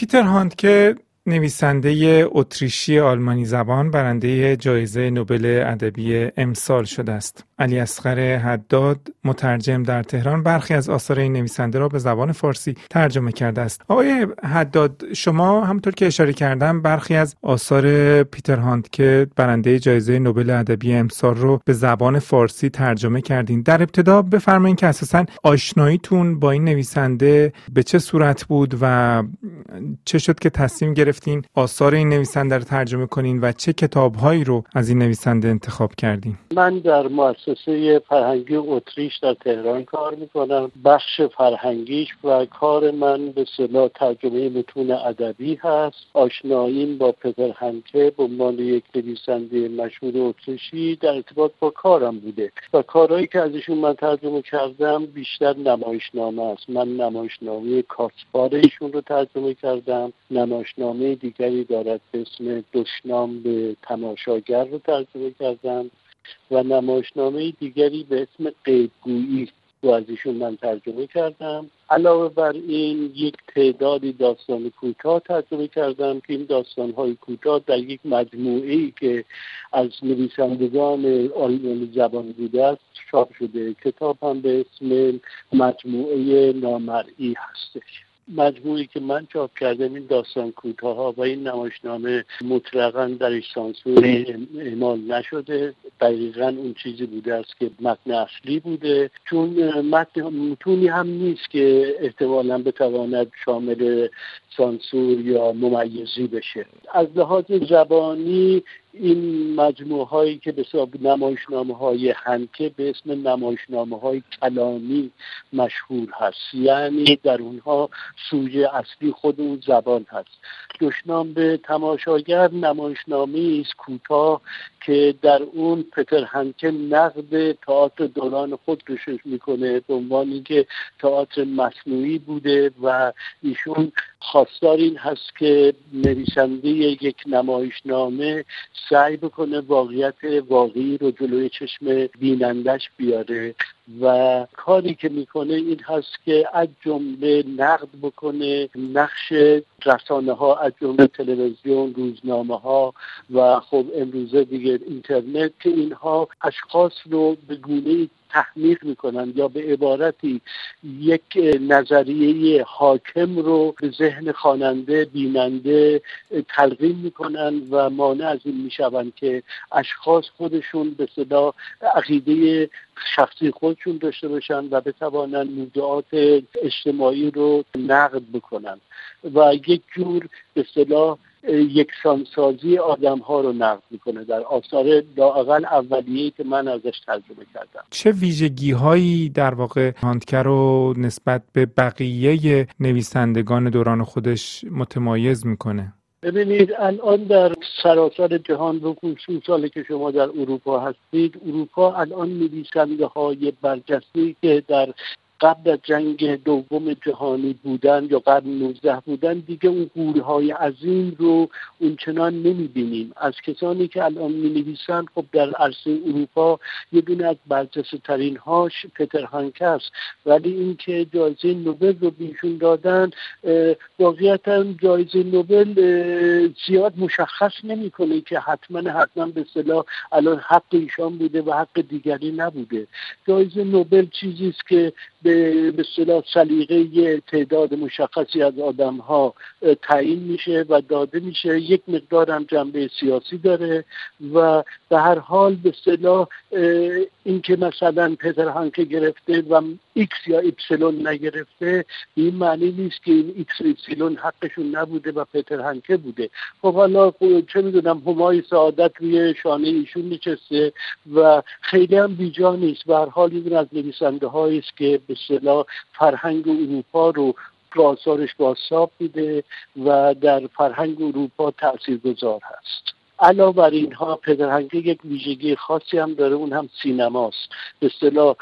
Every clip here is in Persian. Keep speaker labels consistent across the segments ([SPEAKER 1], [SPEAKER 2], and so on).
[SPEAKER 1] پیتر هاندکه نویسنده اتریشی آلمانی زبان برنده جایزه نوبل ادبی امسال شده است. علی اصغر حداد مترجم در تهران برخی از آثار این نویسنده را به زبان فارسی ترجمه کرده است. آقای حداد شما همونطور که اشاره کردم برخی از آثار پیتر هاند که برنده جایزه نوبل ادبی امسال رو به زبان فارسی ترجمه کردین. در ابتدا بفرمایید که اساسا آشناییتون با این نویسنده به چه صورت بود و چه شد که تصمیم گرفتین آثار این نویسنده رو ترجمه کنین و چه کتابهایی رو از این نویسنده انتخاب کردین
[SPEAKER 2] من در مؤسسه فرهنگی اتریش در تهران کار می‌کنم. بخش فرهنگیش و کار من به صلاح ترجمه متون ادبی هست. آشناییم با پتر هنکه به عنوان یک نویسنده مشهور اتریشی در ارتباط با کارم بوده. و کارهایی که ازشون من ترجمه کردم بیشتر نمایشنامه است. من نمایشنامه کاسپار ایشون رو ترجمه کردم. نمایشنامه دیگری دارد به اسم دشنام به تماشاگر رو ترجمه کردم. و نمایشنامه دیگری به اسم قیبگویی رو از ایشون من ترجمه کردم. علاوه بر این یک تعدادی داستان کوتاه ترجمه کردم که این داستان های کوتاه در یک مجموعه ای که از نویسندگان آلمان زبان بوده است چاپ شده. کتاب هم به اسم مجموعه نامرئی هستش. مجموعی که من چاپ کردم این داستان کوتاه و این نمایشنامه مطلقا درش سانسور اعمال نشده. دقیقا اون چیزی بوده است که متن اصلی بوده. چون متن متونی هم نیست که احتمالا بتواند شامل سانسور یا ممیزی بشه. از لحاظ زبانی این مجموعه هایی که به حساب نمایشنامه های هنکه به اسم نمایشنامه های کلامی مشهور هست. یعنی در اونها سوژه اصلی خود اون زبان هست. دشنام به تماشاگر نمایشنامه است کوتاه که در اون پتر هنکه نقد تئاتر دوران خود رو می‌کنه. به عنوان اینکه تئاتر مصنوعی بوده و ایشون خواستار این هست که نویسنده یک نمایشنامه سعی بکنه واقعیت واقعی رو جلوی چشم بینندش بیاره و کاری که می‌کنه این هست که از جمله نقد بکنه نقش رسانه ها از جمله تلویزیون روزنامه ها و خب امروزه دیگه اینترنت که اینها اشخاص رو به گونه تحمیق می‌کنن یا به عبارتی یک نظریه حاکم رو به ذهن خواننده بیننده تلقین می‌کنن و مانع از این می‌شوند که اشخاص خودشون به صدا عقیده شخصی خودشون داشته باشن و بتوانن موضوعات اجتماعی رو نقد بکنن. و یک جور به صلاح یکسانسازی آدم ها رو نقد می‌کنه در آثار لااقل اولیه که من ازش ترجمه کردم.
[SPEAKER 1] چه ویژگی هایی در واقع هاندکر رو نسبت به بقیه نویسندگان دوران خودش متمایز می‌کنه؟
[SPEAKER 2] ببینید الان در سراسر جهان رو سالی که شما در اروپا هستید اروپا الان نویسنده های برجسته که در قبل از جنگ دوم جهانی بودن یا قبل 19 بودن دیگه اون قورهای عظیم رو اونچنان نمی‌بینیم. از کسانی که الان می نویسن خب در عرصه اروپا یه دونه از برجسته ترین هاش پتر هانک است. ولی اینکه جایزه نوبل رو بیشون دادن واقعیتا جایزه نوبل زیاد مشخص نمی‌کنه که حتما حتما به صلاح الان حق ایشان بوده و حق دیگری نبوده. جایزه نوبل چیزی است که به به اصطلاح سلیقه تعداد مشخصی از آدم ها تعیین میشه و داده میشه. یک مقدار هم جنبه سیاسی داره و به هر حال به اصطلاح اینکه مثلا پتر هاندکه گرفته و ایکس یا ایپسلون نگرفته این معنی نیست که این ایکس و ایپسلون حقشون نبوده و پتر هاندکه بوده. خب حالا چه می‌دونم همای سعادت روی شانه ایشون نشسته و خیلی هم بیجا نیست. به هر حال این از نویسنده است که به صلاح فرهنگ اروپا رو آثارش بازساب میده و در فرهنگ اروپا تاثیرگذار هست. علاوه بر اینها پدرهنگه یک ویژگی خاصی هم داره اون هم سینماست. به اصطلاح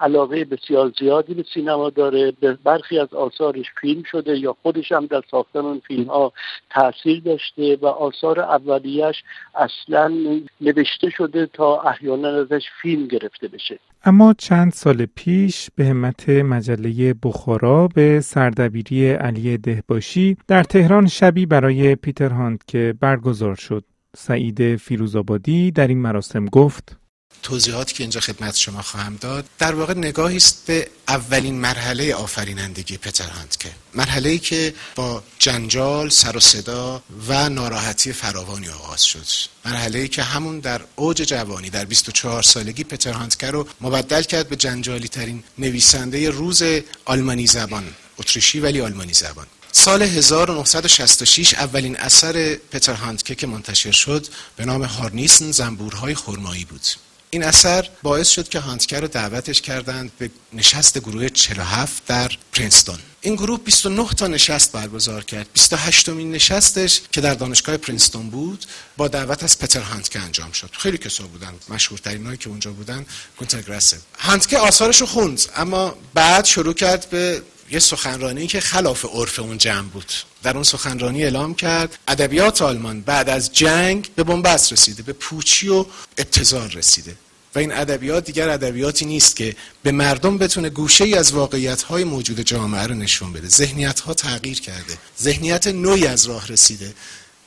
[SPEAKER 2] علاقه بسیار زیادی به سینما داره. برخی از آثارش فیلم شده یا خودش هم در ساختن اون فیلم ها تاثیر داشته و آثار اولیش اصلا نوشته شده تا احیانا ازش فیلم گرفته بشه.
[SPEAKER 1] اما چند سال پیش به همت مجله بخارا به سردبیری علی دهباشی در تهران شبی برای پیتر هاند که برگزار شد. سعید فیروزآبادی در این مراسم گفت
[SPEAKER 3] توضیحاتی که اینجا خدمت شما خواهم داد در واقع نگاهی است به اولین مرحله آفرینندگی پتر که. مرحله ای که با جنجال سر و صدا و ناراحتی فراوانی آغاز شد. مرحله ای که همون در اوج جوانی در 24 سالگی پتر هانتکه رو مبدل کرد به جنجالی ترین نویسنده روز آلمانی زبان اتریشی ولی آلمانی زبان. سال 1966 اولین اثر پتر هانتکه که منتشر شد به نام هارنیسن زنبورهای خرمایی بود. این اثر باعث شد که هانتکر رو دعوتش کردند به نشست گروه 47 در پرینستون. این گروه 29 تا نشست برگزار کرد. 28 مین نشستش که در دانشگاه پرینستون بود با دعوت از پتر هانتکه انجام شد. خیلی کسا بودن مشهورترین هایی که اونجا بودن گونتر گراسه هانتکه آثارش رو خوند اما بعد شروع کرد به یه سخنرانی که خلاف عرف اون جمع بود. در اون سخنرانی اعلام کرد ادبیات آلمان بعد از جنگ به بنبست رسیده به پوچی و ابتزار رسیده. و این ادبیات دیگر ادبیاتی نیست که به مردم بتونه گوشه ای از واقعیت های موجود جامعه رو نشون بده. ذهنیت ها تغییر کرده. ذهنیت نوعی از راه رسیده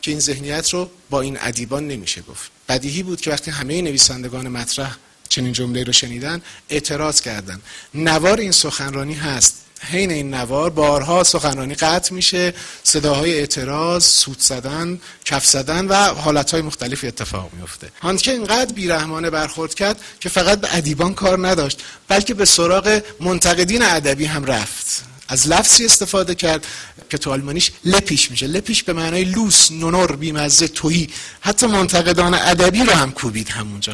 [SPEAKER 3] که این ذهنیت رو با این ادیبان نمیشه گفت. بدیهی بود که وقتی همه نویسندگان مطرح چنین جمله رو شنیدن اعتراض کردن. نوار این سخنرانی هست حین این نوار بارها سخنرانی قطع میشه صداهای اعتراض سود زدن کف زدن و حالتهای مختلفی اتفاق میفته که اینقدر بیرحمانه برخورد کرد که فقط به ادیبان کار نداشت بلکه به سراغ منتقدین ادبی هم رفت. از لفظی استفاده کرد که تو آلمانیش لپیش میشه. لپیش به معنای لوس نونور بیمزه توهی. حتی منتقدان ادبی رو هم کوبید همونجا.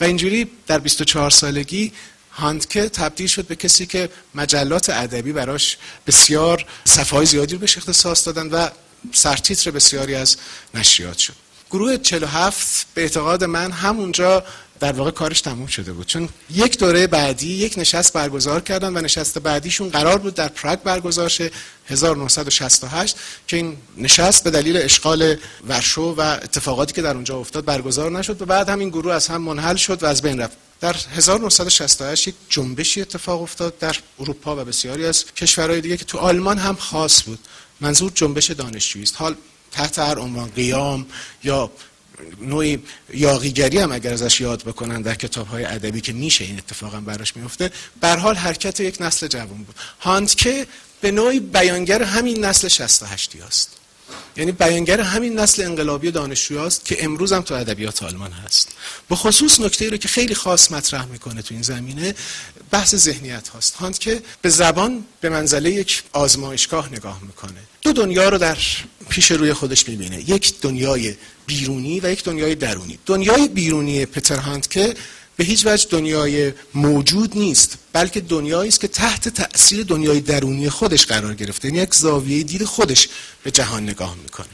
[SPEAKER 3] و اینجوری در 24 سالگی هاندکه تبدیل شد به کسی که مجلات ادبی براش بسیار صفحه زیادی رو بهش اختصاص دادن و سرتیتر بسیاری از نشریات شد. گروه 47 به اعتقاد من همونجا در واقع کارش تموم شده بود. چون یک دوره بعدی یک نشست برگزار کردن و نشست بعدیشون قرار بود در پراگ برگزار شه 1968 که این نشست به دلیل اشغال ورشو و اتفاقاتی که در اونجا افتاد برگزار نشد و بعد هم این گروه از هم منحل شد و از بین رفت. در 1968 یک جنبشی اتفاق افتاد در اروپا و بسیاری از کشورهای دیگه که تو آلمان هم خاص بود. منظور جنبش دانشجویی است. حال تحت هر عنوان قیام یا نوعی یاقیگری هم اگر ازش یاد بکنن در کتاب های ادبی که میشه این اتفاقا براش میفته بر حال حرکت یک نسل جوان بود. هانت که به نوعی بیانگر همین نسل 68 است یعنی بیانگر همین نسل انقلابی دانشجو است که امروز هم تو ادبیات آلمان هست. به خصوص نکته رو که خیلی خاص مطرح می‌کنه تو این زمینه بحث ذهنیت هاست. هانت که به زبان به منزله یک آزمایشگاه نگاه می‌کنه. دو دنیا رو در پیش روی خودش می‌بینه. یک دنیای بیرونی و یک دنیای درونی. دنیای بیرونی پتر هانت که به هیچ وجه دنیای موجود نیست بلکه دنیایی است که تحت تأثیر دنیای درونی خودش قرار گرفته. یعنی یک زاویه دید خودش به جهان نگاه می‌کنه.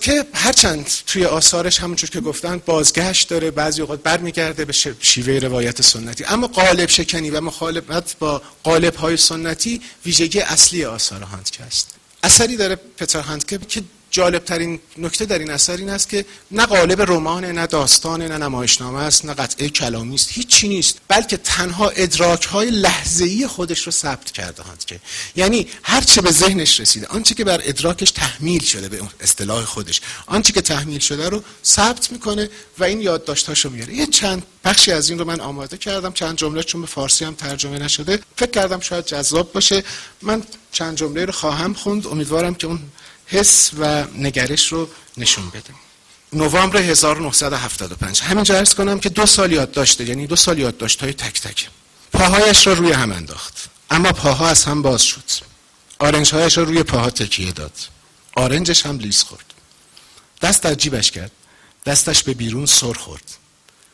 [SPEAKER 3] که هرچند توی آثارش همونجور که گفتن بازگشت داره بعضی اوقات برمیگرده به شیوه روایت سنتی. اما قالب شکنی و مخالفت با قالب های سنتی ویژگی اصلی آثار هانتکه است. اثری داره پتر هانتکه که جالب ترین نکته در این اثر این است که نه قالب رمان نه داستان نه نمایشنامه است نه قطعه کلامی است هیچی نیست بلکه تنها ادراک های لحظه ای خودش رو ثبت کرده هاند که یعنی هر چه به ذهنش رسیده آنچه که بر ادراکش تحمیل شده به اصطلاح خودش آنچه که تحمیل شده رو ثبت می‌کنه و این یادداشتاشو میاره یه چند بخشی از این رو من آماده کردم چند جمله چون به فارسی هم ترجمه نشده. فکر کردم شاید جذاب باشه. من چند جمله رو خواهم خوند. امیدوارم که اون حس و نگرش رو نشون بده. نوامبر 1975 همینجا ارز کنم که دو سال یاد داشته یعنی دو سال یاد داشت های تک تک. پاهایش را روی هم انداخت. اما پاها از هم باز شد. آرنج هایش را روی پاها تکیه داد. آرنجش هم لیز خورد. دست در جیبش کرد. دستش به بیرون سر خورد.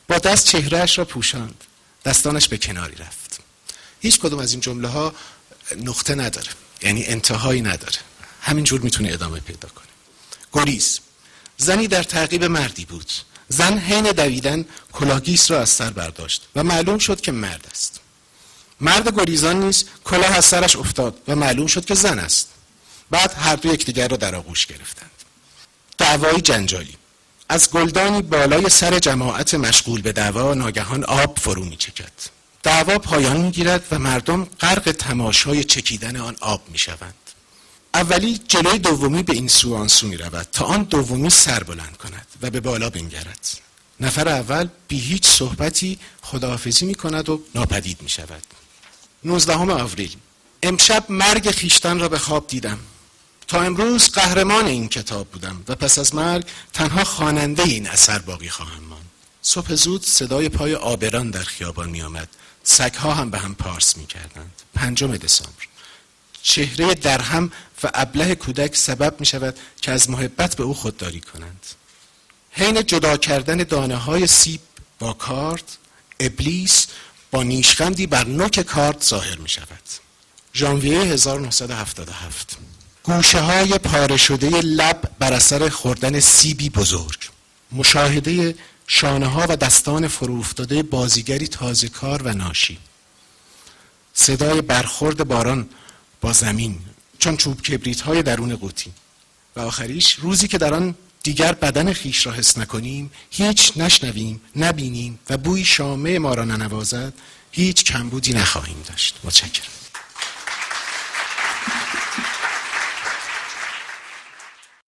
[SPEAKER 3] با دست چهرهش را پوشاند. دستانش به کناری رفت. هیچ کدوم از این جمله ها نقطه نداره. یعنی انتهایی نداره. همینجور می‌تونه ادامه پیدا کنه. گریز. زنی در تعقیب مردی بود. زن حین دویدن کلاهگیس را از سر برداشت و معلوم شد که مرد است. مرد گریزان نیز کلاه از سرش افتاد و معلوم شد که زن است. بعد هر دو یکدیگر را در آغوش گرفتند. دعوای جنجالی. از گلدانی بالای سر جماعت مشغول به دعوا ناگهان آب فرو می چکد دعوا پایان می‌گیرد و مردم غرق تماشای چکیدن آن آب می‌شوند. اولی جلوی دومی به این سو آن سو می رود تا آن دومی سر بلند کند و به بالا بنگرد. نفر اول بی هیچ صحبتی خداحافظی می کند و ناپدید می شود. 19 آوریل. امشب مرگ خیشتن را به خواب دیدم. تا امروز قهرمان این کتاب بودم و پس از مرگ تنها خواننده این اثر باقی خواهم ماند. صبح زود صدای پای آبران در خیابان می آمد. سگها هم به هم پارس می کردند. پنجم دسامبر. چهره درهم و ابله کودک سبب می شود که از محبت به او خودداری کنند. حین جدا کردن دانه های سیب با کارت ابلیس با نیشخندی بر نوک کارت ظاهر می شود ژانویه 1977 گوشه های پاره شده لب بر اثر خوردن سیبی بزرگ. مشاهده شانه ها و دستان فروفتاده بازیگری تازه کار و ناشی. صدای برخورد باران زمین چون چوب کبریت های درون قوطی. و آخریش روزی که در آن دیگر بدن خیش را حس نکنیم هیچ نشنویم نبینیم و بوی شامه ما را ننوازد هیچ کمبودی نخواهیم داشت. متشکرم.